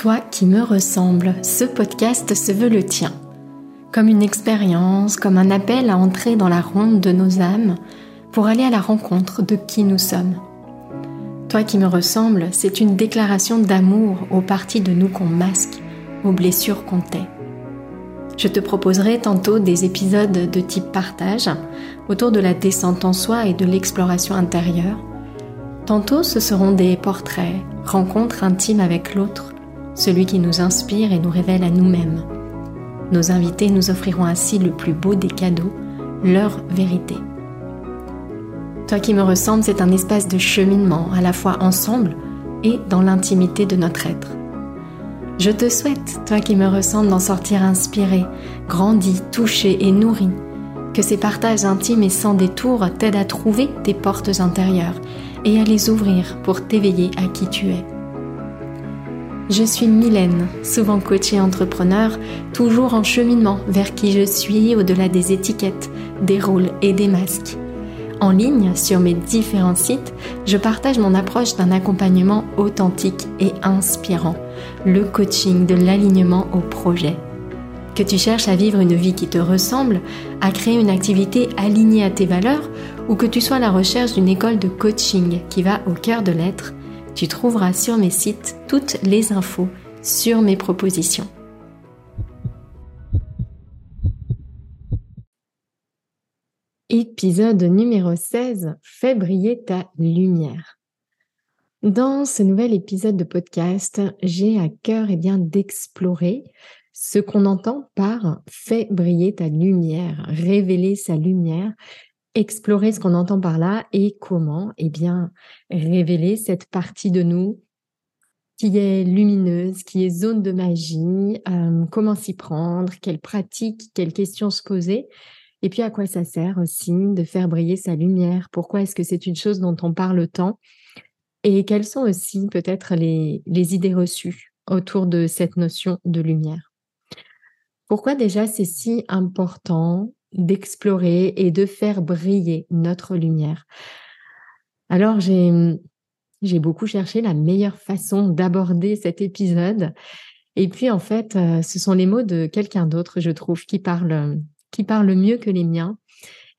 Toi qui me ressembles, ce podcast se veut le tien. Comme une expérience, comme un appel à entrer dans la ronde de nos âmes pour aller à la rencontre de qui nous sommes. Toi qui me ressembles, c'est une déclaration d'amour aux parties de nous qu'on masque, aux blessures qu'on tait. Je te proposerai tantôt des épisodes de type partage autour de la descente en soi et de l'exploration intérieure. Tantôt ce seront des portraits, rencontres intimes avec l'autre, celui qui nous inspire et nous révèle à nous-mêmes. Nos invités nous offriront ainsi le plus beau des cadeaux, leur vérité. Toi qui me ressembles, c'est un espace de cheminement, à la fois ensemble et dans l'intimité de notre être. Je te souhaite, toi qui me ressembles, d'en sortir inspiré, grandi, touché et nourri. Que ces partages intimes et sans détour t'aident à trouver tes portes intérieures et à les ouvrir pour t'éveiller à qui tu es. Je suis Mylène, souvent coachée entrepreneur, toujours en cheminement vers qui je suis au-delà des étiquettes, des rôles et des masques. En ligne, sur mes différents sites, je partage mon approche d'un accompagnement authentique et inspirant, le coaching de l'alignement au projet. Que tu cherches à vivre une vie qui te ressemble, à créer une activité alignée à tes valeurs, ou que tu sois à la recherche d'une école de coaching qui va au cœur de l'être, tu trouveras sur mes sites toutes les infos sur mes propositions. Épisode numéro 16, Fais briller ta lumière. Dans ce nouvel épisode de podcast, j'ai à cœur eh bien d'explorer ce qu'on entend par fais briller ta lumière, révéler sa lumière, explorer ce qu'on entend par là et comment, eh bien, révéler cette partie de nous qui est lumineuse, qui est zone de magie, euh, comment s'y prendre, quelles pratiques, quelles questions se poser, et puis à quoi ça sert aussi de faire briller sa lumière, pourquoi est-ce que c'est une chose dont on parle tant, et quelles sont aussi peut-être les, les idées reçues autour de cette notion de lumière? Pourquoi déjà c'est si important d'explorer et de faire briller notre lumière. Alors j'ai j'ai beaucoup cherché la meilleure façon d'aborder cet épisode. Et puis en fait, euh, ce sont les mots de quelqu'un d'autre, je trouve, qui parle mieux que les miens.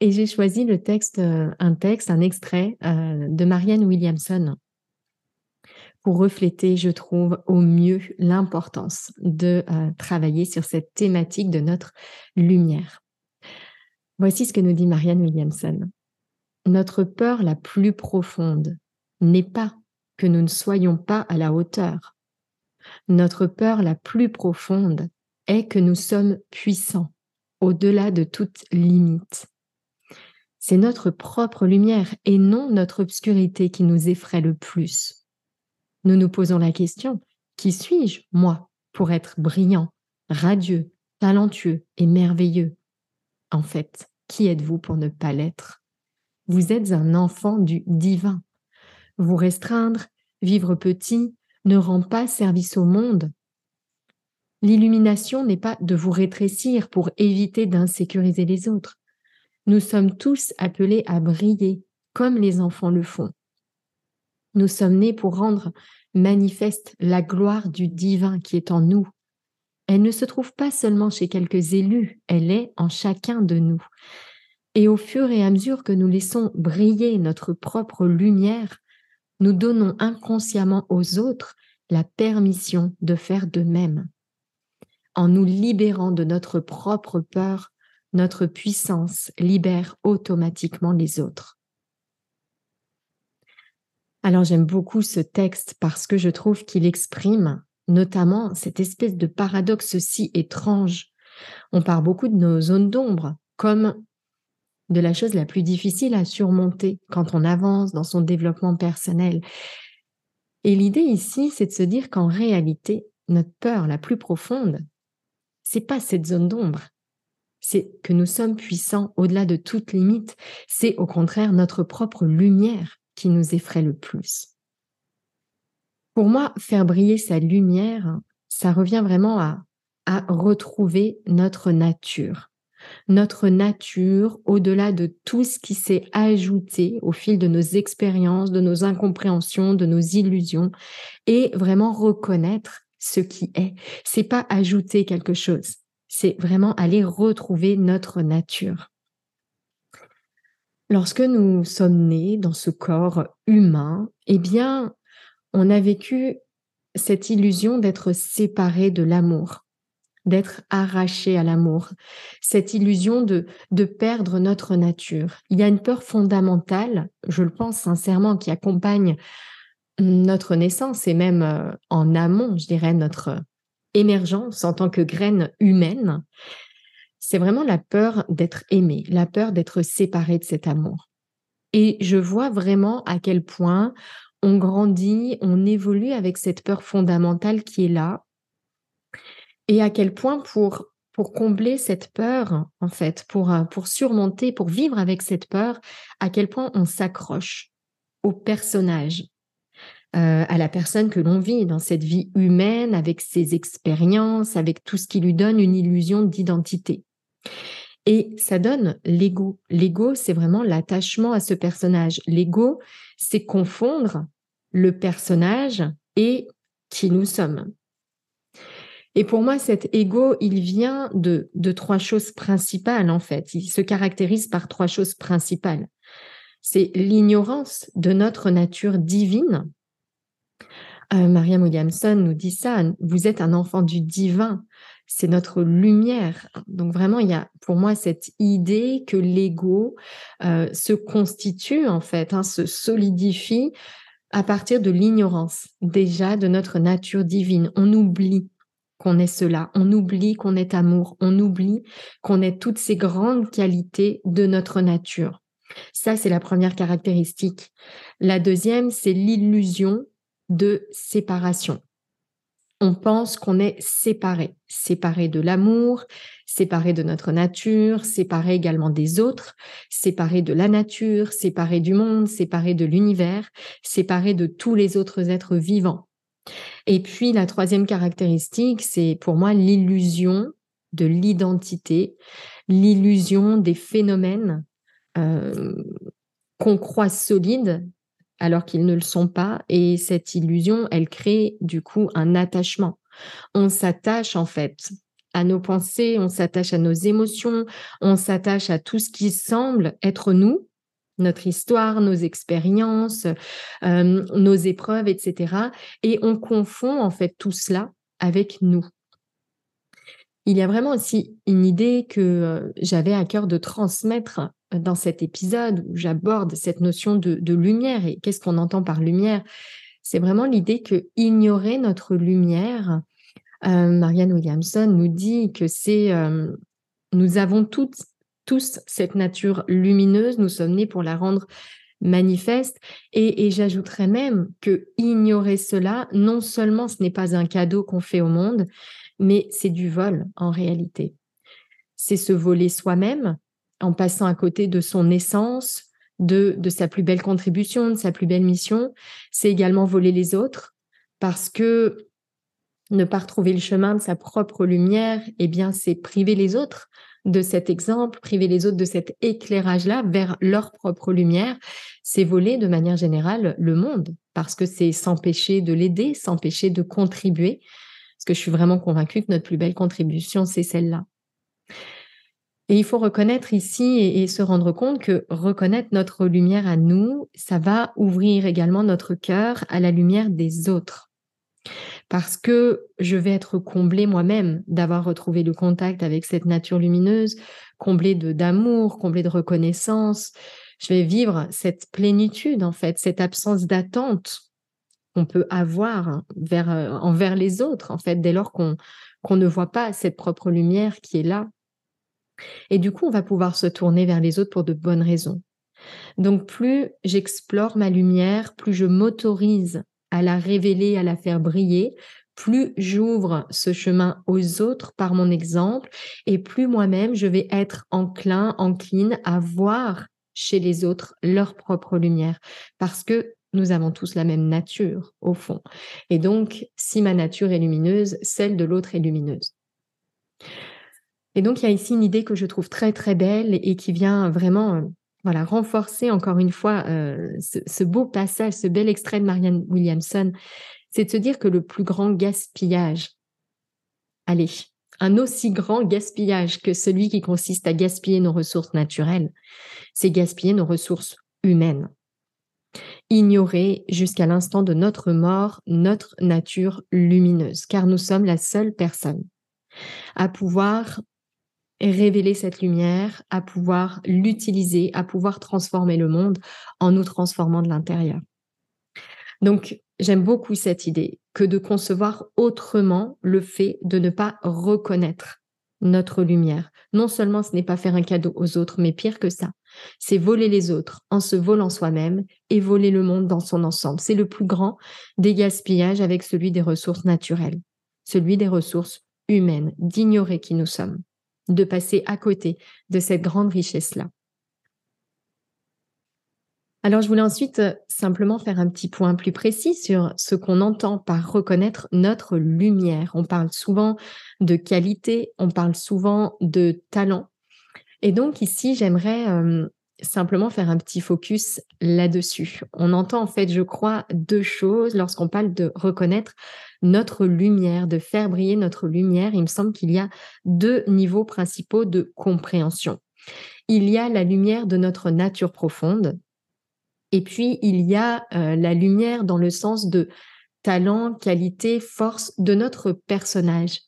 Et j'ai choisi le texte, euh, un texte, un extrait euh, de Marianne Williamson pour refléter, je trouve, au mieux l'importance de travailler sur cette thématique de notre lumière. Voici ce que nous dit Marianne Williamson. Notre peur la plus profonde n'est pas que nous ne soyons pas à la hauteur. Notre peur la plus profonde est que nous sommes puissants, au-delà de toute limite. C'est notre propre lumière et non notre obscurité qui nous effraie le plus. Nous nous posons la question, qui suis-je, moi, pour être brillant, radieux, talentueux et merveilleux? En fait, qui êtes-vous pour ne pas l'être? Vous êtes un enfant du divin. Vous restreindre, vivre petit, ne rend pas service au monde. L'illumination n'est pas de vous rétrécir pour éviter d'insécuriser les autres. Nous sommes tous appelés à briller comme les enfants le font. Nous sommes nés pour rendre manifeste la gloire du divin qui est en nous. Elle ne se trouve pas seulement chez quelques élus, elle est en chacun de nous. Et au fur et à mesure que nous laissons briller notre propre lumière, nous donnons inconsciemment aux autres la permission de faire de même. En nous libérant de notre propre peur, notre puissance libère automatiquement les autres. Alors j'aime beaucoup ce texte parce que je trouve qu'il exprime notamment cette espèce de paradoxe si étrange. On parle beaucoup de nos zones d'ombre comme de la chose la plus difficile à surmonter quand on avance dans son développement personnel. Et l'idée ici, c'est de se dire qu'en réalité, notre peur la plus profonde, c'est pas cette zone d'ombre. C'est que nous sommes puissants au-delà de toute limite. C'est au contraire notre propre lumière qui nous effraie le plus. Pour moi, faire briller sa lumière, ça revient vraiment à, retrouver notre nature. Notre nature, au-delà de tout ce qui s'est ajouté au fil de nos expériences, de nos incompréhensions, de nos illusions, et vraiment reconnaître ce qui est. C'est pas ajouter quelque chose. C'est vraiment aller retrouver notre nature. Lorsque nous sommes nés dans ce corps humain, eh bien, on a vécu cette illusion d'être séparé de l'amour, d'être arraché à l'amour, cette illusion de, de perdre notre nature. Il y a une peur fondamentale, je le pense sincèrement, qui accompagne notre naissance et même euh, en amont, je dirais, notre émergence en tant que graine humaine, c'est vraiment la peur d'être aimé, la peur d'être séparé de cet amour. Et je vois vraiment à quel point on grandit, on évolue avec cette peur fondamentale qui est là. Et à quel point pour, pour combler cette peur, en fait, pour, euh, pour surmonter, pour vivre avec cette peur, à quel point on s'accroche au personnage, euh, à la personne que l'on vit dans cette vie humaine, avec ses expériences, avec tout ce qui lui donne une illusion d'identité. Et ça donne l'ego. L'ego, c'est vraiment l'attachement à ce personnage. L'ego, c'est confondre le personnage et qui nous sommes. Et pour moi, cet ego, il vient de, trois choses principales, en fait. Il se caractérise par trois choses principales. C'est l'ignorance de notre nature divine. Euh, Williamson nous dit ça, vous êtes un enfant du divin c'est notre lumière. Donc vraiment, il y a pour moi cette idée que l'ego euh, se constitue en fait, hein, se solidifie à partir de l'ignorance déjà de notre nature divine. On oublie qu'on est cela, on oublie qu'on est amour, on oublie qu'on est toutes ces grandes qualités de notre nature. Ça, c'est la première caractéristique. La deuxième, c'est l'illusion de séparation on pense qu'on est séparé, séparé de l'amour, séparé de notre nature, séparé également des autres, séparé de la nature, séparé du monde, séparé de l'univers, séparé de tous les autres êtres vivants. Et puis la troisième caractéristique, c'est pour moi l'illusion de l'identité, l'illusion des phénomènes euh, qu'on croit solides alors qu'ils ne le sont pas. Et cette illusion, elle crée du coup un attachement. On s'attache en fait à nos pensées, on s'attache à nos émotions, on s'attache à tout ce qui semble être nous, notre histoire, nos expériences, euh, nos épreuves, etc. Et on confond en fait tout cela avec nous. Il y a vraiment aussi une idée que euh, j'avais à cœur de transmettre dans cet épisode où j'aborde cette notion de, lumière et qu'est-ce qu'on entend par lumière. C'est vraiment l'idée que ignorer notre lumière, euh, Marianne Williamson nous dit que c'est, euh, nous avons toutes, tous cette nature lumineuse, nous sommes nés pour la rendre manifeste. Et, et j'ajouterais même que ignorer cela, non seulement ce n'est pas un cadeau qu'on fait au monde, mais c'est du vol en réalité. C'est se voler soi-même, en passant à côté de son essence, de, sa plus belle contribution, de sa plus belle mission. C'est également voler les autres parce que ne pas retrouver le chemin de sa propre lumière, eh bien, c'est priver les autres de cet exemple, priver les autres de cet éclairage-là vers leur propre lumière. C'est voler de manière générale le monde parce que c'est s'empêcher de l'aider, s'empêcher de contribuer. Parce que je suis vraiment convaincue que notre plus belle contribution, c'est celle-là. Et il faut reconnaître ici et, se rendre compte que reconnaître notre lumière à nous, ça va ouvrir également notre cœur à la lumière des autres. Parce que je vais être comblée moi-même d'avoir retrouvé le contact avec cette nature lumineuse, comblée d'amour, comblée de reconnaissance. Je vais vivre cette plénitude, en fait, cette absence d'attente qu'on peut avoir euh, envers les autres, en fait, dès lors qu'on ne voit pas cette propre lumière qui est là et du coup, on va pouvoir se tourner vers les autres pour de bonnes raisons. Donc, plus j'explore ma lumière, plus je m'autorise à la révéler, à la faire briller, plus j'ouvre ce chemin aux autres par mon exemple, et plus moi-même je vais être enclin, encline à voir chez les autres leur propre lumière, parce que nous avons tous la même nature au fond. Et donc, si ma nature est lumineuse, celle de l'autre est lumineuse. Et donc, il y a ici une idée que je trouve très, très belle et qui vient vraiment euh, voilà, renforcer encore une fois euh, ce, beau passage, ce bel extrait de Marianne Williamson c'est de se dire que le plus grand gaspillage, allez, un aussi grand gaspillage que celui qui consiste à gaspiller nos ressources naturelles, c'est gaspiller nos ressources humaines. Ignorer jusqu'à l'instant de notre mort notre nature lumineuse, car nous sommes la seule personne à pouvoir révéler cette lumière, à pouvoir l'utiliser, à pouvoir transformer le monde en nous transformant de l'intérieur. Donc, j'aime beaucoup cette idée que de concevoir autrement le fait de ne pas reconnaître notre lumière. Non seulement ce n'est pas faire un cadeau aux autres, mais pire que ça, c'est voler les autres en se volant soi-même et voler le monde dans son ensemble. C'est le plus grand des gaspillages avec celui des ressources naturelles, celui des ressources humaines, d'ignorer qui nous sommes, de passer à côté de cette grande richesse-là. Alors, je voulais ensuite euh, simplement faire un petit point plus précis sur ce qu'on entend par reconnaître notre lumière. On parle souvent de qualité, on parle souvent de talent. Et donc ici, j'aimerais euh, simplement faire un petit focus là-dessus. On entend en fait, je crois, deux choses lorsqu'on parle de reconnaître notre lumière, de faire briller notre lumière. Il me semble qu'il y a deux niveaux principaux de compréhension. Il y a la lumière de notre nature profonde, et puis, il y a euh, la lumière dans le sens de talent, qualité, force de notre personnage,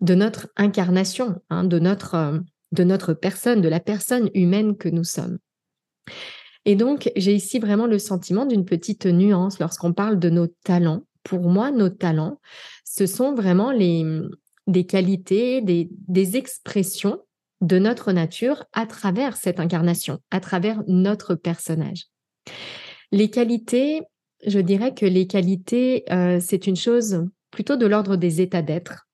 de notre incarnation, hein, de, notre, euh, de notre personne, de la personne humaine que nous sommes. Et donc, j'ai ici vraiment le sentiment d'une petite nuance lorsqu'on parle de nos talents. Pour moi, nos talents, ce sont vraiment les, des qualités, des, des expressions de notre nature à travers cette incarnation, à travers notre personnage. Les qualités, je dirais que les qualités, euh, c'est une chose plutôt de l'ordre des états d'être,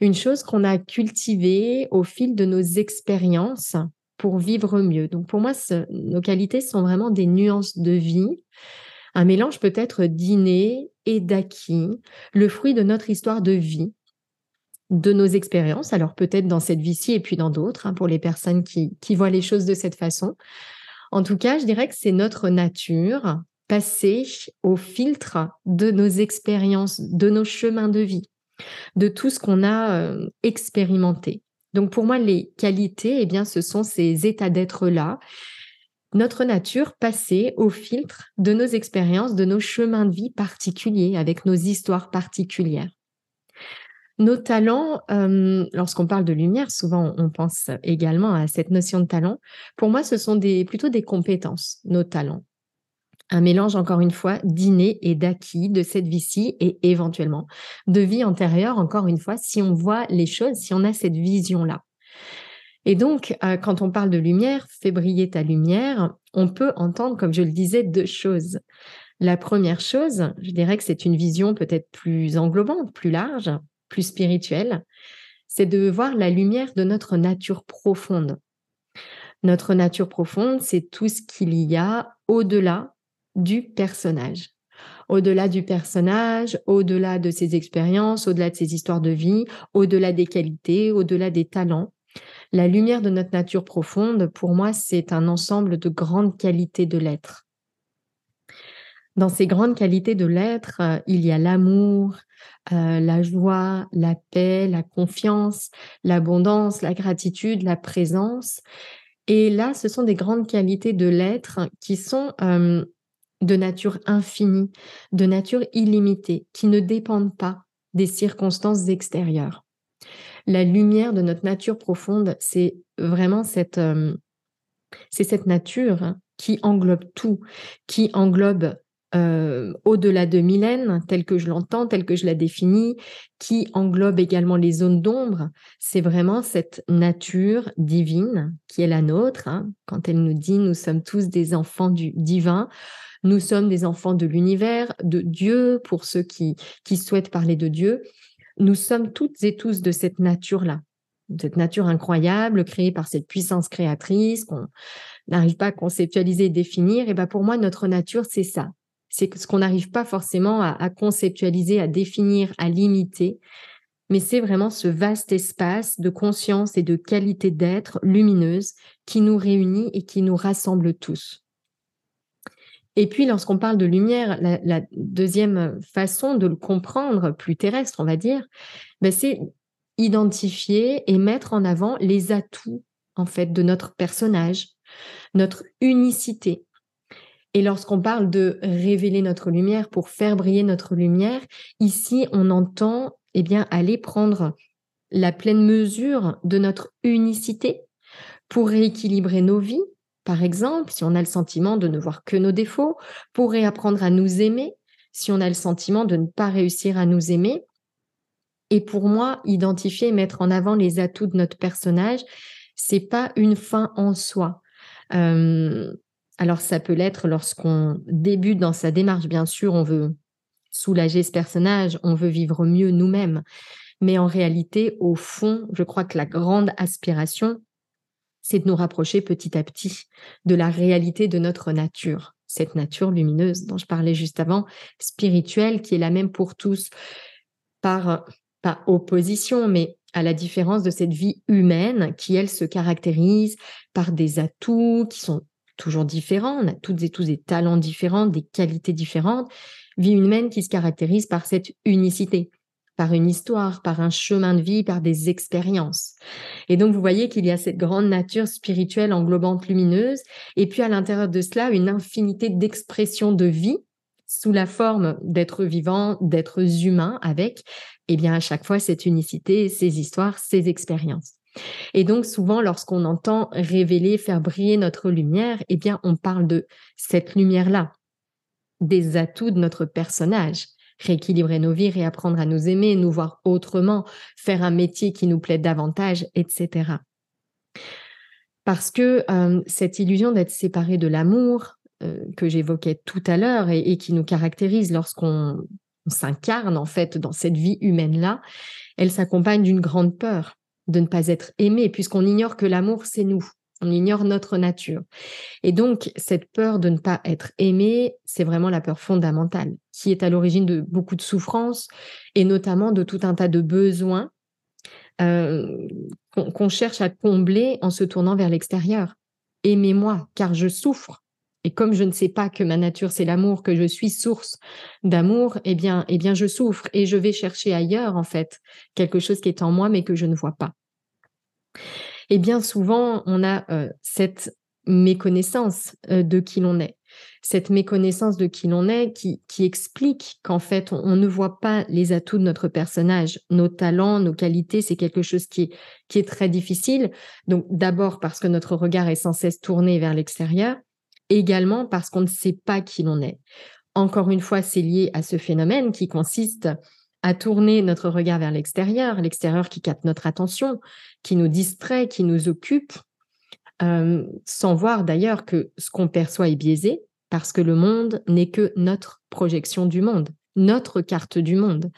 une chose qu'on a cultivée au fil de nos expériences pour vivre mieux. Donc pour moi, nos qualités sont vraiment des nuances de vie, un mélange peut-être d'inné et d'acquis, le fruit de notre histoire de vie, de nos expériences, alors peut-être dans cette vie-ci et puis dans d'autres, hein, pour les personnes qui, voient les choses de cette façon, en tout cas, je dirais que c'est notre nature passée au filtre de nos expériences, de nos chemins de vie, de tout ce qu'on a euh, expérimenté. Donc pour moi, les qualités, eh bien, ce sont ces états d'être-là, notre nature passée au filtre de nos expériences, de nos chemins de vie particuliers, avec nos histoires particulières. Nos talents, euh, lorsqu'on parle de lumière, souvent on pense également à cette notion de talent. Pour moi, ce sont plutôt des compétences, nos talents. Un mélange, encore une fois, d'inné et d'acquis de cette vie-ci et éventuellement de vie antérieure, encore une fois, si on voit les choses, si on a cette vision-là. Et donc, euh, quand on parle de lumière, fais briller ta lumière, on peut entendre, comme je le disais, deux choses. La première chose, je dirais que c'est une vision peut-être plus englobante, plus large, plus spirituel, c'est de voir la lumière de notre nature profonde. Notre nature profonde, c'est tout ce qu'il y a au-delà du personnage. Au-delà du personnage, au-delà de ses expériences, au-delà de ses histoires de vie, au-delà des qualités, au-delà des talents. La lumière de notre nature profonde, pour moi, c'est un ensemble de grandes qualités de l'être. Dans ces grandes qualités de l'être, euh, il y a l'amour, euh, la joie, la paix, la confiance, l'abondance, la gratitude, la présence. Et là, ce sont des grandes qualités de l'être qui sont euh, de nature infinie, de nature illimitée, qui ne dépendent pas des circonstances extérieures. La lumière de notre nature profonde, c'est vraiment cette, c'est cette nature qui englobe tout, qui englobe euh, au-delà de Mylène, tel que je l'entends, tel que je la définis, qui englobe également les zones d'ombre, c'est vraiment cette nature divine qui est la nôtre. Hein. Quand elle nous dit nous sommes tous des enfants du divin, nous sommes des enfants de l'univers, de Dieu, pour ceux qui, qui souhaitent parler de Dieu. Nous sommes toutes et tous de cette nature-là, cette nature incroyable créée par cette puissance créatrice qu'on n'arrive pas à conceptualiser et définir. Et ben pour moi, notre nature, c'est ça c'est ce qu'on n'arrive pas forcément à, conceptualiser, à définir, à limiter. Mais c'est vraiment ce vaste espace de conscience et de qualité d'être lumineuse qui nous réunit et qui nous rassemble tous. Et puis, lorsqu'on parle de lumière, la, deuxième façon de le comprendre, plus terrestre, on va dire, ben, c'est identifier et mettre en avant les atouts, en fait, de notre personnage, notre unicité. Et lorsqu'on parle de révéler notre lumière pour faire briller notre lumière, ici, on entend, eh bien, aller prendre la pleine mesure de notre unicité pour rééquilibrer nos vies, par exemple, si on a le sentiment de ne voir que nos défauts, pour réapprendre à nous aimer, si on a le sentiment de ne pas réussir à nous aimer. Et pour moi, identifier et mettre en avant les atouts de notre personnage, c'est pas une fin en soi. Alors ça peut l'être lorsqu'on débute dans sa démarche, bien sûr, on veut soulager ce personnage, on veut vivre mieux nous-mêmes. Mais en réalité, au fond, je crois que la grande aspiration, c'est de nous rapprocher petit à petit de la réalité de notre nature, cette nature lumineuse dont je parlais juste avant, spirituelle, qui est la même pour tous, par, opposition, mais à la différence de cette vie humaine qui, elle, se caractérise par des atouts qui sont toujours différents. On a toutes et tous des talents différents, des qualités différentes. Vie humaine qui se caractérise par cette unicité par une histoire, par un chemin de vie, par des expériences. Et donc, vous voyez qu'il y a cette grande nature spirituelle englobante lumineuse, et puis à l'intérieur de cela, une infinité d'expressions de vie sous la forme d'êtres vivants, d'êtres humains avec, eh bien, à chaque fois, cette unicité, ces histoires, ces expériences. Et donc, souvent, lorsqu'on entend révéler, faire briller notre lumière, eh bien, on parle de cette lumière-là, des atouts de notre personnage, rééquilibrer nos vies, réapprendre à nous aimer, nous voir autrement, faire un métier qui nous plaît davantage, etc. Parce que euh, cette illusion d'être séparé de l'amour euh, que j'évoquais tout à l'heure et, qui nous caractérise lorsqu'on s'incarne en fait dans cette vie humaine-là, elle s'accompagne d'une grande peur de ne pas être aimé, puisqu'on ignore que l'amour, c'est nous. On ignore notre nature. Et donc, cette peur de ne pas être aimé, c'est vraiment la peur fondamentale qui est à l'origine de beaucoup de souffrances et notamment de tout un tas de besoins euh, qu'on cherche à combler en se tournant vers l'extérieur. Aimez-moi, car je souffre. Et comme je ne sais pas que ma nature c'est l'amour, que je suis source d'amour, eh bien, eh bien, je souffre et je vais chercher ailleurs en fait quelque chose qui est en moi mais que je ne vois pas. Et bien souvent, on a euh, cette méconnaissance euh, de qui l'on est, cette méconnaissance de qui l'on est qui, explique qu'en fait, on, ne voit pas les atouts de notre personnage, nos talents, nos qualités, c'est quelque chose qui est, qui est très difficile. Donc d'abord parce que notre regard est sans cesse tourné vers l'extérieur, également parce qu'on ne sait pas qui l'on est. Encore une fois, c'est lié à ce phénomène qui consiste à tourner notre regard vers l'extérieur, l'extérieur qui capte notre attention, qui nous distrait, qui nous occupe, euh, sans voir d'ailleurs que ce qu'on perçoit est biaisé, parce que le monde n'est que notre projection du monde, notre carte du monde.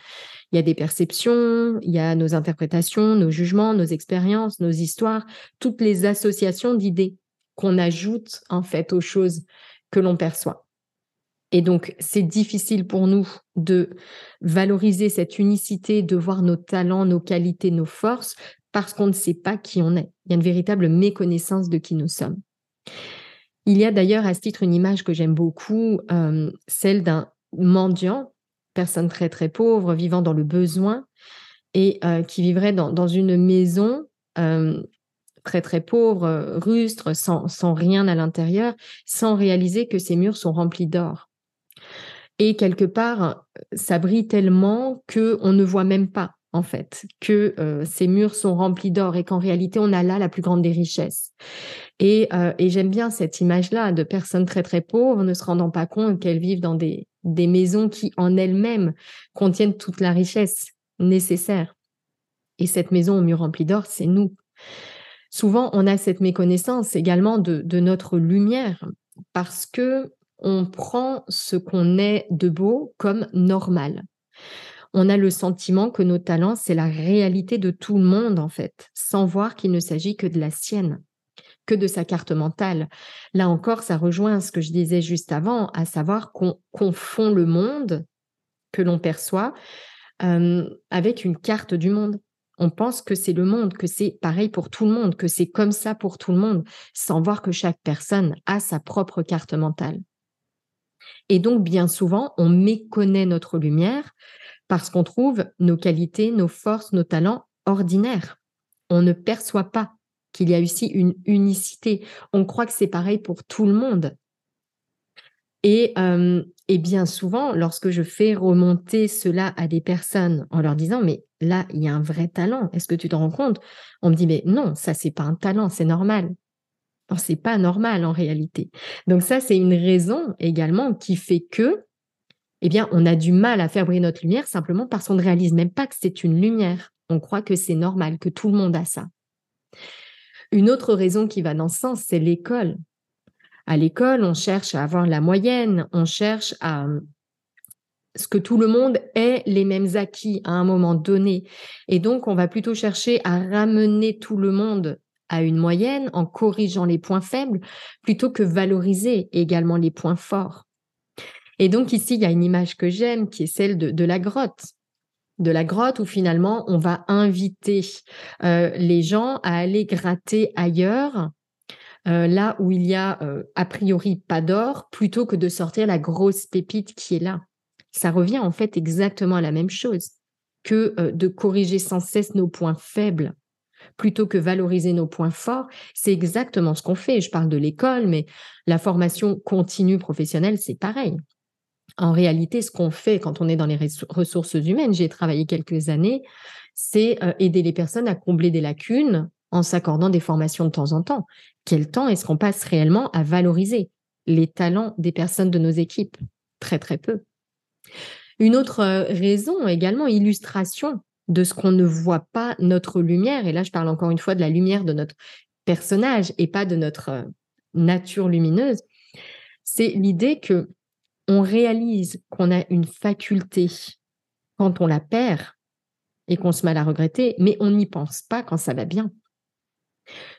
Il y a des perceptions, il y a nos interprétations, nos jugements, nos expériences, nos histoires, toutes les associations d'idées qu'on ajoute en fait aux choses que l'on perçoit. Et donc, c'est difficile pour nous de valoriser cette unicité, de voir nos talents, nos qualités, nos forces, parce qu'on ne sait pas qui on est. Il y a une véritable méconnaissance de qui nous sommes. Il y a d'ailleurs à ce titre une image que j'aime beaucoup, euh, celle d'un mendiant, personne très très pauvre, vivant dans le besoin, et euh, qui vivrait dans, une maison euh, très très pauvre, rustre, sans, sans rien à l'intérieur, sans réaliser que ses murs sont remplis d'or. Et quelque part, ça brille tellement que on ne voit même pas en fait que euh, ces murs sont remplis d'or et qu'en réalité on a là la plus grande des richesses. Et, euh, et j'aime bien cette image-là de personnes très très pauvres ne se rendant pas compte qu'elles vivent dans des, des maisons qui en elles-mêmes contiennent toute la richesse nécessaire. Et cette maison aux murs remplis d'or, c'est nous. Souvent, on a cette méconnaissance également de notre lumière parce que on prend ce qu'on est de beau comme normal. On a le sentiment que nos talents, c'est la réalité de tout le monde, en fait, sans voir qu'il ne s'agit que de la sienne, que de sa carte mentale. Là encore, ça rejoint ce que je disais juste avant, à savoir qu'on confond le monde que l'on perçoit euh, avec une carte du monde. On pense que c'est le monde, que c'est pareil pour tout le monde, que c'est comme ça pour tout le monde, sans voir que chaque personne a sa propre carte mentale. Et donc, bien souvent, on méconnaît notre lumière parce qu'on trouve nos qualités, nos forces, nos talents ordinaires. On ne perçoit pas qu'il y a ici une unicité. On croit que c'est pareil pour tout le monde. Et, euh, et, bien souvent, lorsque je fais remonter cela à des personnes en leur disant, mais là, il y a un vrai talent, est-ce que tu te rends compte? On me dit, mais non, ça, c'est pas un talent, c'est normal. C'est pas normal en réalité. Donc ça, c'est une raison également qui fait que, eh bien, on a du mal à faire briller notre lumière simplement parce qu'on ne réalise même pas que c'est une lumière. On croit que c'est normal, que tout le monde a ça. Une autre raison qui va dans ce sens, c'est l'école. À l'école, on cherche à avoir la moyenne, on cherche à ce que tout le monde ait les mêmes acquis à un moment donné. Et donc, on va plutôt chercher à ramener tout le monde à une moyenne en corrigeant les points faibles plutôt que valoriser également les points forts. Et donc ici, il y a une image que j'aime qui est celle de, la grotte. De la grotte où finalement on va inviter euh, les gens à aller gratter ailleurs euh, là où il y a euh, a priori pas d'or, plutôt que de sortir la grosse pépite qui est là. Ça revient en fait exactement à la même chose que de corriger sans cesse nos points faibles plutôt que valoriser nos points forts. C'est exactement ce qu'on fait. Je parle de l'école, mais la formation continue professionnelle, c'est pareil. En réalité, ce qu'on fait quand on est dans les ressources humaines, j'ai travaillé quelques années, c'est aider les personnes à combler des lacunes en s'accordant des formations de temps en temps. Quel temps est-ce qu'on passe réellement à valoriser les talents des personnes de nos équipes? Très, très peu. Une autre euh, raison également, illustration de ce qu'on ne voit pas notre lumière, et là je parle encore une fois de la lumière de notre personnage et pas de notre euh, nature lumineuse, c'est l'idée que on réalise qu'on a une faculté quand on la perd et qu'on se met à la regretter, mais on n'y pense pas quand ça va bien.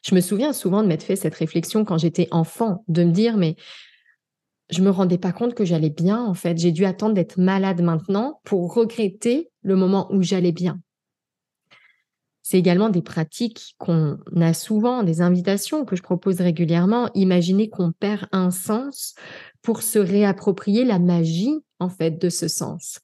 Je me souviens souvent de m'être fait cette réflexion quand j'étais enfant, de me dire, mais je me rendais pas compte que j'allais bien, en fait. J'ai dû attendre d'être malade maintenant pour regretter le moment où j'allais bien. C'est également des pratiques qu'on a souvent, des invitations que je propose régulièrement. Imaginez qu'on perd un sens pour se réapproprier la magie, en fait, de ce sens.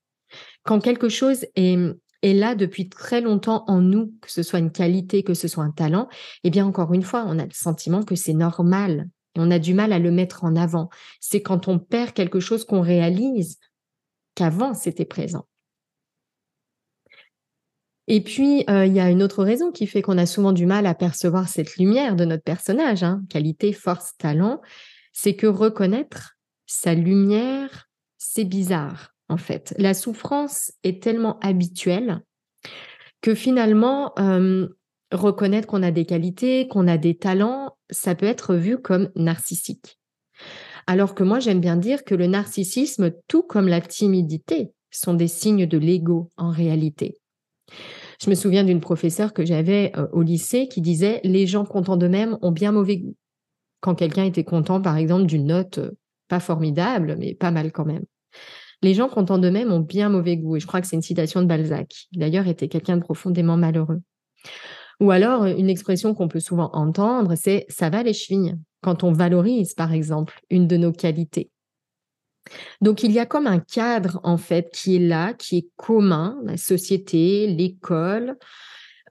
Quand quelque chose est est là depuis très longtemps en nous, que ce soit une qualité, que ce soit un talent, eh bien encore une fois, on a le sentiment que c'est normal et on a du mal à le mettre en avant. C'est quand on perd quelque chose qu'on réalise qu'avant c'était présent. Et puis, euh, il y a une autre raison qui fait qu'on a souvent du mal à percevoir cette lumière de notre personnage, hein, qualité, force, talent, c'est que reconnaître sa lumière, c'est bizarre en fait. La souffrance est tellement habituelle que finalement, euh, reconnaître qu'on a des qualités, qu'on a des talents, ça peut être vu comme narcissique. Alors que moi, j'aime bien dire que le narcissisme, tout comme la timidité, sont des signes de l'ego en réalité. Je me souviens d'une professeure que j'avais euh, au lycée qui disait Les gens contents d'eux-mêmes ont bien mauvais goût. Quand quelqu'un était content, par exemple, d'une note euh, pas formidable, mais pas mal quand même. Les gens contents d'eux-mêmes ont bien mauvais goût. Et je crois que c'est une citation de Balzac, qui d'ailleurs était quelqu'un de profondément malheureux. Ou alors, une expression qu'on peut souvent entendre, c'est ça va les chevilles, quand on valorise, par exemple, une de nos qualités. Donc, il y a comme un cadre, en fait, qui est là, qui est commun, la société, l'école,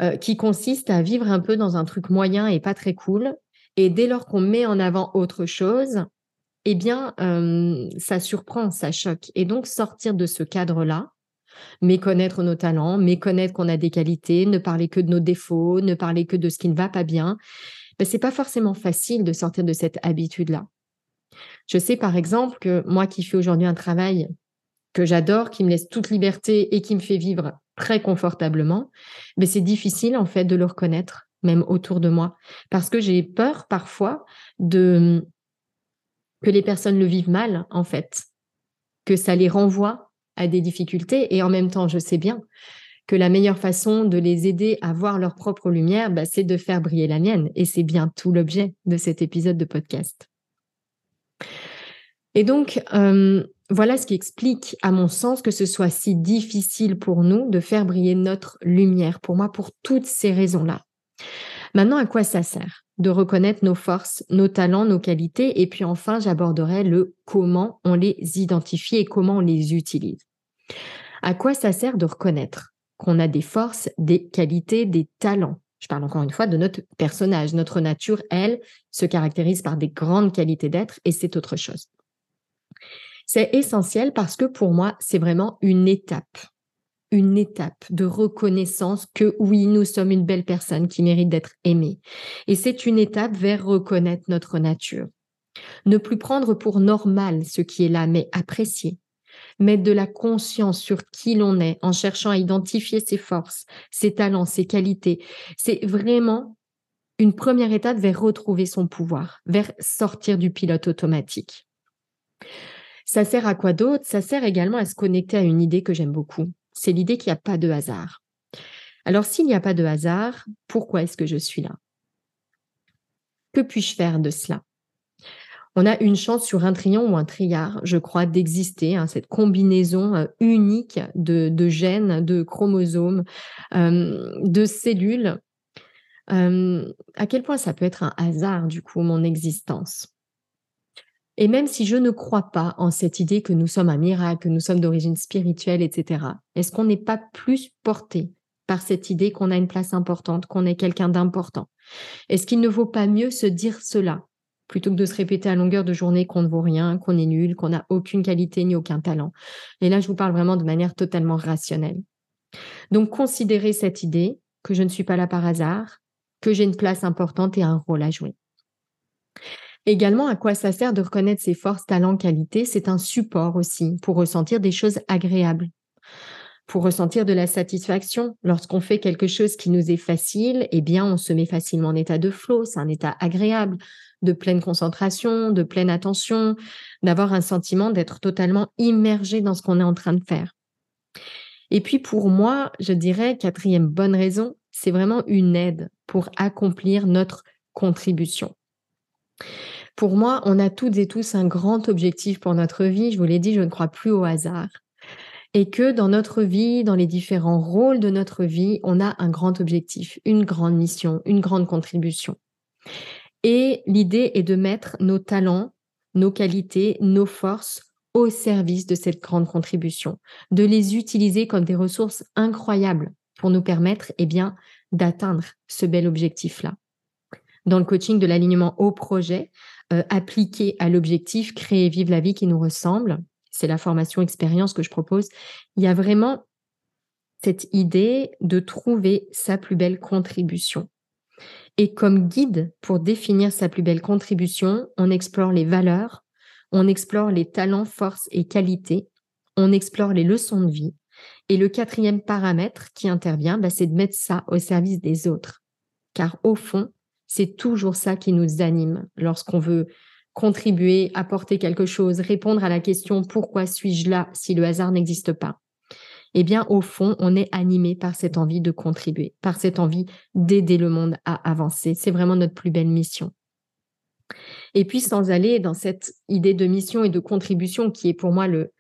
euh, qui consiste à vivre un peu dans un truc moyen et pas très cool. Et dès lors qu'on met en avant autre chose, eh bien, euh, ça surprend, ça choque. Et donc, sortir de ce cadre-là, méconnaître nos talents, méconnaître qu'on a des qualités, ne parler que de nos défauts, ne parler que de ce qui ne va pas bien, ben, c'est pas forcément facile de sortir de cette habitude-là. Je sais par exemple que moi qui fais aujourd'hui un travail que j'adore, qui me laisse toute liberté et qui me fait vivre très confortablement, mais c'est difficile en fait de le reconnaître, même autour de moi, parce que j'ai peur parfois de que les personnes le vivent mal, en fait, que ça les renvoie à des difficultés. Et en même temps, je sais bien que la meilleure façon de les aider à voir leur propre lumière, bah, c'est de faire briller la mienne. Et c'est bien tout l'objet de cet épisode de podcast. Et donc, euh, voilà ce qui explique, à mon sens, que ce soit si difficile pour nous de faire briller notre lumière. Pour moi, pour toutes ces raisons-là. Maintenant, à quoi ça sert de reconnaître nos forces, nos talents, nos qualités? Et puis enfin, j'aborderai le comment on les identifie et comment on les utilise. À quoi ça sert de reconnaître qu'on a des forces, des qualités, des talents? Je parle encore une fois de notre personnage. Notre nature, elle, se caractérise par des grandes qualités d'être et c'est autre chose. C'est essentiel parce que pour moi, c'est vraiment une étape une étape de reconnaissance que oui, nous sommes une belle personne qui mérite d'être aimée. Et c'est une étape vers reconnaître notre nature. Ne plus prendre pour normal ce qui est là, mais apprécier. Mettre de la conscience sur qui l'on est en cherchant à identifier ses forces, ses talents, ses qualités. C'est vraiment une première étape vers retrouver son pouvoir, vers sortir du pilote automatique. Ça sert à quoi d'autre? Ça sert également à se connecter à une idée que j'aime beaucoup c'est l'idée qu'il n'y a pas de hasard. Alors s'il n'y a pas de hasard, pourquoi est-ce que je suis là? Que puis-je faire de cela? On a une chance sur un trion ou un triard, je crois, d'exister, hein, cette combinaison euh, unique de, gènes, de chromosomes, euh, de cellules. Euh, à quel point ça peut être un hasard, du coup, mon existence? Et même si je ne crois pas en cette idée que nous sommes un miracle, que nous sommes d'origine spirituelle, etc., est-ce qu'on n'est pas plus porté par cette idée qu'on a une place importante, qu'on est quelqu'un d'important? Est-ce qu'il ne vaut pas mieux se dire cela? Plutôt que de se répéter à longueur de journée qu'on ne vaut rien, qu'on est nul, qu'on n'a aucune qualité ni aucun talent Et là, je vous parle vraiment de manière totalement rationnelle. Donc, considérez cette idée que je ne suis pas là par hasard, que j'ai une place importante et un rôle à jouer. Également, à quoi ça sert de reconnaître ses forces, talents, qualités C'est un support aussi pour ressentir des choses agréables, pour ressentir de la satisfaction. Lorsqu'on fait quelque chose qui nous est facile, eh bien, on se met facilement en état de flow, c'est un état agréable, de pleine concentration, de pleine attention, d'avoir un sentiment d'être totalement immergé dans ce qu'on est en train de faire. Et puis pour moi, je dirais, quatrième bonne raison, c'est vraiment une aide pour accomplir notre contribution. Pour moi, on a toutes et tous un grand objectif pour notre vie. Je vous l'ai dit, je ne crois plus au hasard. Et que dans notre vie, dans les différents rôles de notre vie, on a un grand objectif, une grande mission, une grande contribution. Et l'idée est de mettre nos talents, nos qualités, nos forces au service de cette grande contribution, de les utiliser comme des ressources incroyables pour nous permettre eh bien, d'atteindre ce bel objectif-là. Dans le coaching de l'alignement au projet, euh, appliquer à l'objectif, créer et vivre la vie qui nous ressemble. C'est la formation expérience que je propose. Il y a vraiment cette idée de trouver sa plus belle contribution. Et comme guide pour définir sa plus belle contribution, on explore les valeurs, on explore les talents, forces et qualités, on explore les leçons de vie. Et le quatrième paramètre qui intervient, bah, c'est de mettre ça au service des autres. Car au fond, c'est toujours ça qui nous anime lorsqu'on veut contribuer, apporter quelque chose, répondre à la question pourquoi suis-je là si le hasard n'existe pas? Eh bien, au fond, on est animé par cette envie de contribuer, par cette envie d'aider le monde à avancer. C'est vraiment notre plus belle mission. Et puis, sans aller dans cette idée de mission et de contribution qui est pour moi le,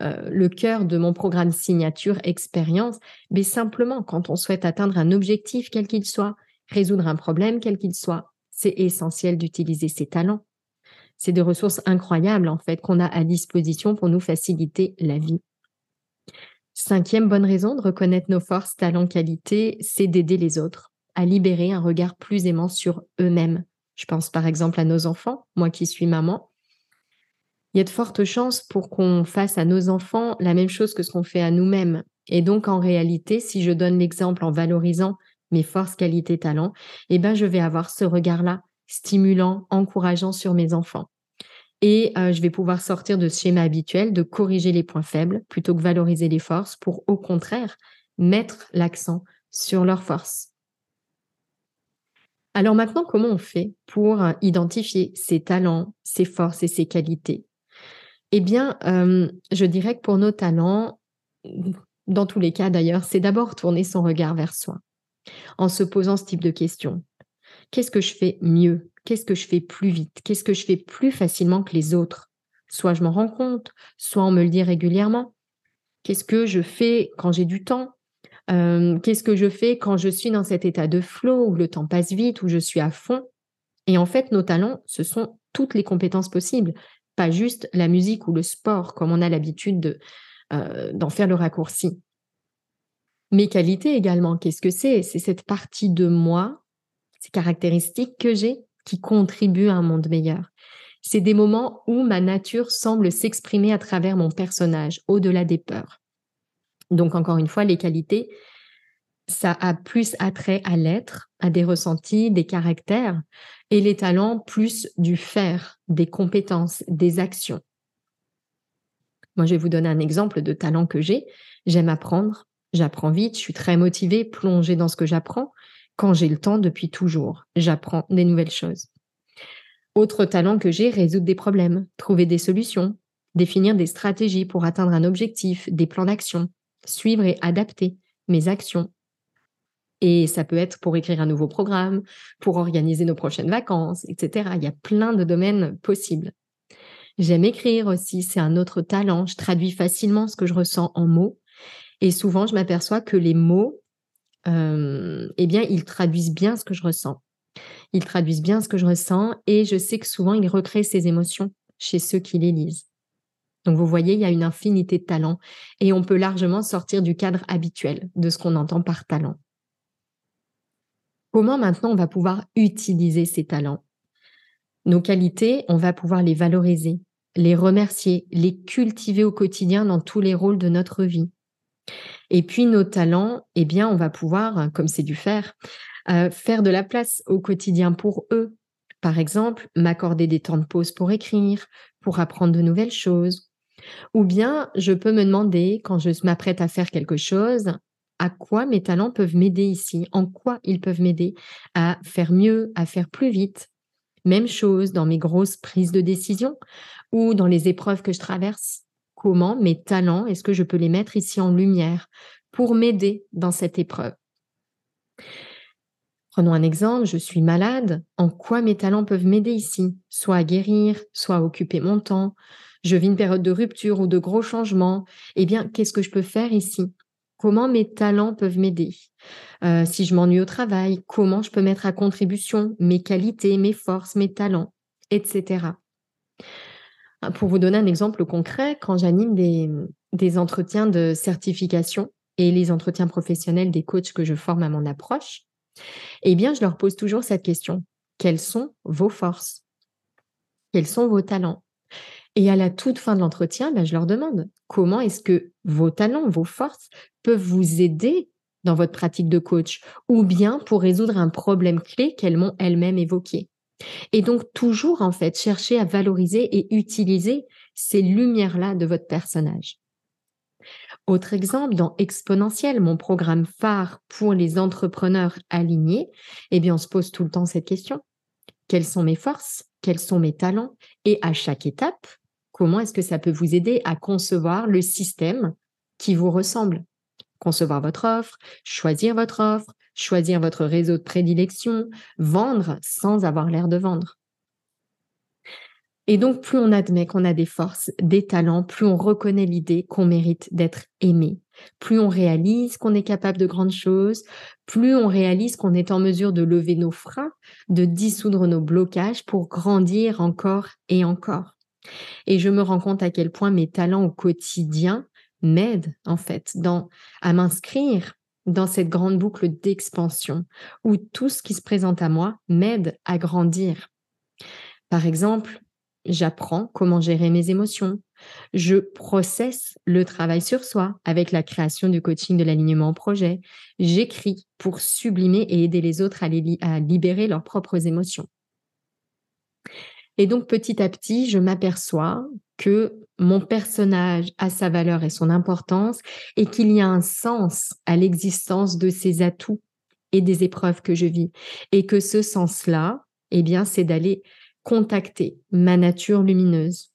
euh, le cœur de mon programme signature expérience, mais simplement quand on souhaite atteindre un objectif, quel qu'il soit, résoudre un problème, quel qu'il soit, c'est essentiel d'utiliser ses talents. C'est des ressources incroyables, en fait, qu'on a à disposition pour nous faciliter la vie. Cinquième bonne raison de reconnaître nos forces, talents, qualités, c'est d'aider les autres à libérer un regard plus aimant sur eux-mêmes. Je pense par exemple à nos enfants, moi qui suis maman. Il y a de fortes chances pour qu'on fasse à nos enfants la même chose que ce qu'on fait à nous-mêmes. Et donc, en réalité, si je donne l'exemple en valorisant mes forces, qualités, talents, eh ben, je vais avoir ce regard-là stimulant, encourageant sur mes enfants. Et euh, je vais pouvoir sortir de ce schéma habituel de corriger les points faibles plutôt que valoriser les forces pour, au contraire, mettre l'accent sur leurs forces. Alors maintenant, comment on fait pour euh, identifier ses talents, ses forces et ses qualités? Eh bien, euh, je dirais que pour nos talents, dans tous les cas d'ailleurs, c'est d'abord tourner son regard vers soi en se posant ce type de questions. Qu'est-ce que je fais mieux? Qu'est-ce que je fais plus vite? Qu'est-ce que je fais plus facilement que les autres? Soit je m'en rends compte, soit on me le dit régulièrement. Qu'est-ce que je fais quand j'ai du temps? Euh, Qu'est-ce que je fais quand je suis dans cet état de flow où le temps passe vite, où je suis à fond? Et en fait, nos talents, ce sont toutes les compétences possibles, pas juste la musique ou le sport, comme on a l'habitude euh, d'en faire le raccourci. Mes qualités également, qu'est-ce que c'est? C'est cette partie de moi, ces caractéristiques que j'ai qui contribuent à un monde meilleur. C'est des moments où ma nature semble s'exprimer à travers mon personnage, au-delà des peurs. Donc, encore une fois, les qualités, ça a plus attrait à l'être, à des ressentis, des caractères, et les talents plus du faire, des compétences, des actions. Moi, je vais vous donner un exemple de talent que j'ai. J'aime apprendre, j'apprends vite, je suis très motivée, plongée dans ce que j'apprends. Quand j'ai le temps, depuis toujours, j'apprends des nouvelles choses. Autre talent que j'ai, résoudre des problèmes, trouver des solutions, définir des stratégies pour atteindre un objectif, des plans d'action, suivre et adapter mes actions. Et ça peut être pour écrire un nouveau programme, pour organiser nos prochaines vacances, etc. Il y a plein de domaines possibles. J'aime écrire aussi, c'est un autre talent. Je traduis facilement ce que je ressens en mots. Et souvent, je m'aperçois que les mots, euh, eh bien, ils traduisent bien ce que je ressens. Ils traduisent bien ce que je ressens et je sais que souvent, ils recréent ces émotions chez ceux qui les lisent. Donc vous voyez, il y a une infinité de talents et on peut largement sortir du cadre habituel de ce qu'on entend par talent. Comment maintenant on va pouvoir utiliser ces talents? Nos qualités, on va pouvoir les valoriser, les remercier, les cultiver au quotidien dans tous les rôles de notre vie. Et puis nos talents, eh bien, on va pouvoir, comme c'est du faire, euh, faire de la place au quotidien pour eux. Par exemple, m'accorder des temps de pause pour écrire, pour apprendre de nouvelles choses, ou bien, je peux me demander, quand je m'apprête à faire quelque chose, à quoi mes talents peuvent m'aider ici, en quoi ils peuvent m'aider à faire mieux, à faire plus vite. Même chose dans mes grosses prises de décision ou dans les épreuves que je traverse. Comment mes talents, est-ce que je peux les mettre ici en lumière pour m'aider dans cette épreuve? Prenons un exemple, je suis malade, en quoi mes talents peuvent m'aider ici? Soit à guérir, soit à occuper mon temps, je vis une période de rupture ou de gros changements, eh bien, qu'est-ce que je peux faire ici? Comment mes talents peuvent m'aider? Euh, Si je m'ennuie au travail, comment je peux mettre à contribution mes qualités, mes forces, mes talents, etc. Ah, pour vous donner un exemple concret, quand j'anime des, entretiens de certification et les entretiens professionnels des coachs que je forme à mon approche, eh bien, je leur pose toujours cette question. Quelles sont vos forces? Quels sont vos talents? Et à la toute fin de l'entretien, ben, je leur demande comment est-ce que vos talents, vos forces peuvent vous aider dans votre pratique de coach ou bien pour résoudre un problème clé qu'elles m'ont elles-mêmes évoqué? Et donc toujours en fait chercher à valoriser et utiliser ces lumières-là de votre personnage. Autre exemple, dans Exponentiel, mon programme phare pour les entrepreneurs alignés, eh bien, on se pose tout le temps cette question. Quelles sont mes forces? Quels sont mes talents? Et à chaque étape, Comment est-ce que ça peut vous aider à concevoir le système qui vous ressemble? Concevoir votre offre, choisir votre offre, choisir votre réseau de prédilection, vendre sans avoir l'air de vendre. Et donc, plus on admet qu'on a des forces, des talents, plus on reconnaît l'idée qu'on mérite d'être aimé, plus on réalise qu'on est capable de grandes choses, plus on réalise qu'on est en mesure de lever nos freins, de dissoudre nos blocages pour grandir encore et encore. Et je me rends compte à quel point mes talents au quotidien m'aident en fait à m'inscrire dans cette grande boucle d'expansion où tout ce qui se présente à moi m'aide à grandir. Par exemple, j'apprends comment gérer mes émotions. Je processe le travail sur soi avec la création du coaching de l'alignement en projet. J'écris pour sublimer et aider les autres à libérer leurs propres émotions. Et donc petit à petit, je m'aperçois que mon personnage a sa valeur et son importance et qu'il y a un sens à l'existence de ces atouts et des épreuves que je vis. Et que ce sens-là, eh bien, c'est d'aller contacter ma nature lumineuse.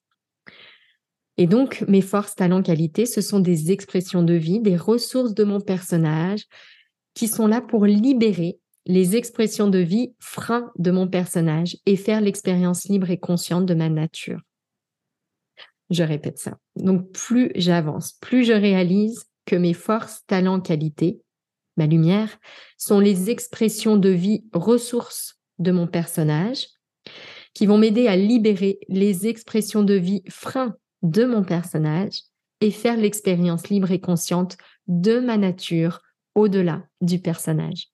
Et donc, mes forces, talents, qualités, ce sont des expressions de vie, des ressources de mon personnage qui sont là pour libérer les expressions de vie frein de mon personnage et faire l'expérience libre et consciente de ma nature. Je répète ça. Donc plus j'avance, plus je réalise que mes forces, talents, qualités, ma lumière, sont les expressions de vie ressources de mon personnage qui vont m'aider à libérer les expressions de vie freins de mon personnage et faire l'expérience libre et consciente de ma nature au-delà du personnage.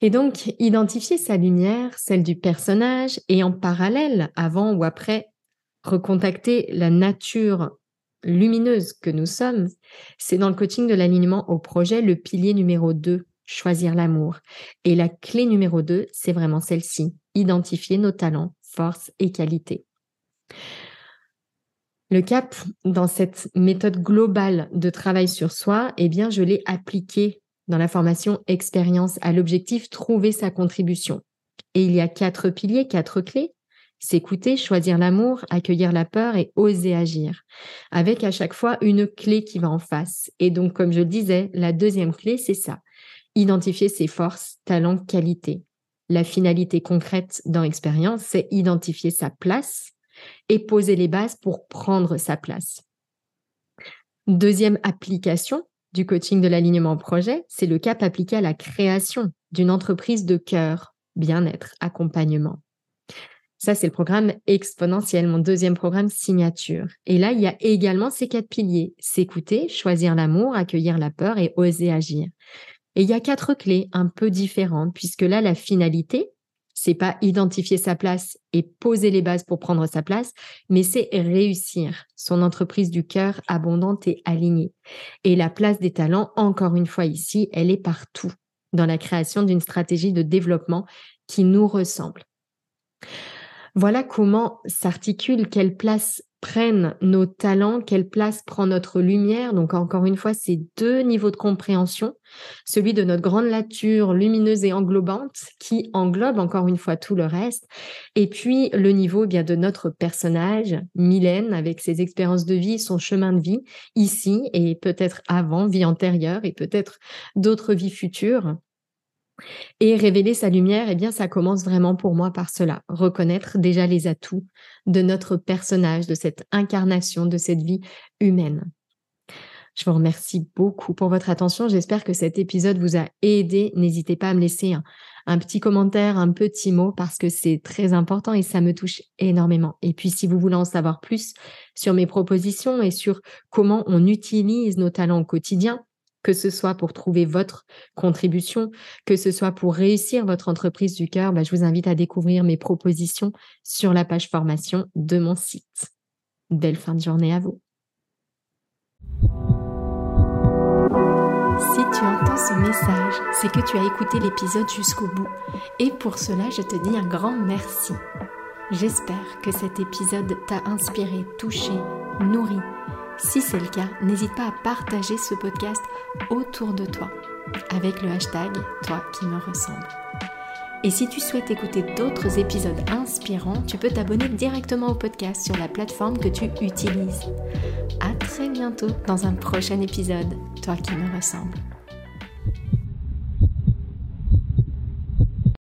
Et donc, identifier sa lumière, celle du personnage, et en parallèle, avant ou après, recontacter la nature lumineuse que nous sommes, c'est dans le coaching de l'alignement au projet le pilier numéro 2, choisir l'amour. Et la clé numéro 2, c'est vraiment celle-ci, identifier nos talents, forces et qualités. Le cap dans cette méthode globale de travail sur soi, eh bien, je l'ai appliqué dans la formation expérience à l'objectif trouver sa contribution. Et il y a quatre piliers, quatre clés. S'écouter, choisir l'amour, accueillir la peur et oser agir. Avec à chaque fois une clé qui va en face. Et donc, comme je le disais, la deuxième clé, c'est ça. Identifier ses forces, talents, qualités. La finalité concrète dans l'expérience, c'est identifier sa place et poser les bases pour prendre sa place. Deuxième application du coaching de l'alignement projet, c'est le cap appliqué à la création d'une entreprise de cœur, bien-être, accompagnement. Ça, c'est le programme exponentiel, mon deuxième programme signature. Et là, il y a également ces quatre piliers. S'écouter, choisir l'amour, accueillir la peur et oser agir. Et il y a quatre clés un peu différentes, puisque là, la finalité, c'est pas identifier sa place et poser les bases pour prendre sa place, mais c'est réussir son entreprise du cœur abondante et alignée. Et la place des talents, encore une fois ici, elle est partout dans la création d'une stratégie de développement qui nous ressemble. Voilà comment s'articule, quelle place prennent nos talents, quelle place prend notre lumière. Donc encore une fois, c'est deux niveaux de compréhension. Celui de notre grande nature lumineuse et englobante qui englobe encore une fois tout le reste. Et puis le niveau eh bien de notre personnage, Mylène, avec ses expériences de vie, son chemin de vie, ici et peut-être avant, vie antérieure et peut-être d'autres vies futures. Et révéler sa lumière, eh bien, ça commence vraiment pour moi par cela. Reconnaître déjà les atouts de notre personnage, de cette incarnation, de cette vie humaine. Je vous remercie beaucoup pour votre attention. J'espère que cet épisode vous a aidé. N'hésitez pas à me laisser un, un, petit commentaire, un petit mot parce que c'est très important et ça me touche énormément. Et puis, si vous voulez en savoir plus sur mes propositions et sur comment on utilise nos talents au quotidien, que ce soit pour trouver votre contribution, que ce soit pour réussir votre entreprise du cœur, bah, je vous invite à découvrir mes propositions sur la page formation de mon site. Belle fin de journée à vous. Si tu entends ce message, c'est que tu as écouté l'épisode jusqu'au bout. Et pour cela, je te dis un grand merci. J'espère que cet épisode t'a inspiré, touché, nourri si c'est le cas, n'hésite pas à partager ce podcast autour de toi avec le hashtag Toi qui me ressemble. Et si tu souhaites écouter d'autres épisodes inspirants, tu peux t'abonner directement au podcast sur la plateforme que tu utilises. À très bientôt dans un prochain épisode, Toi qui me ressemble.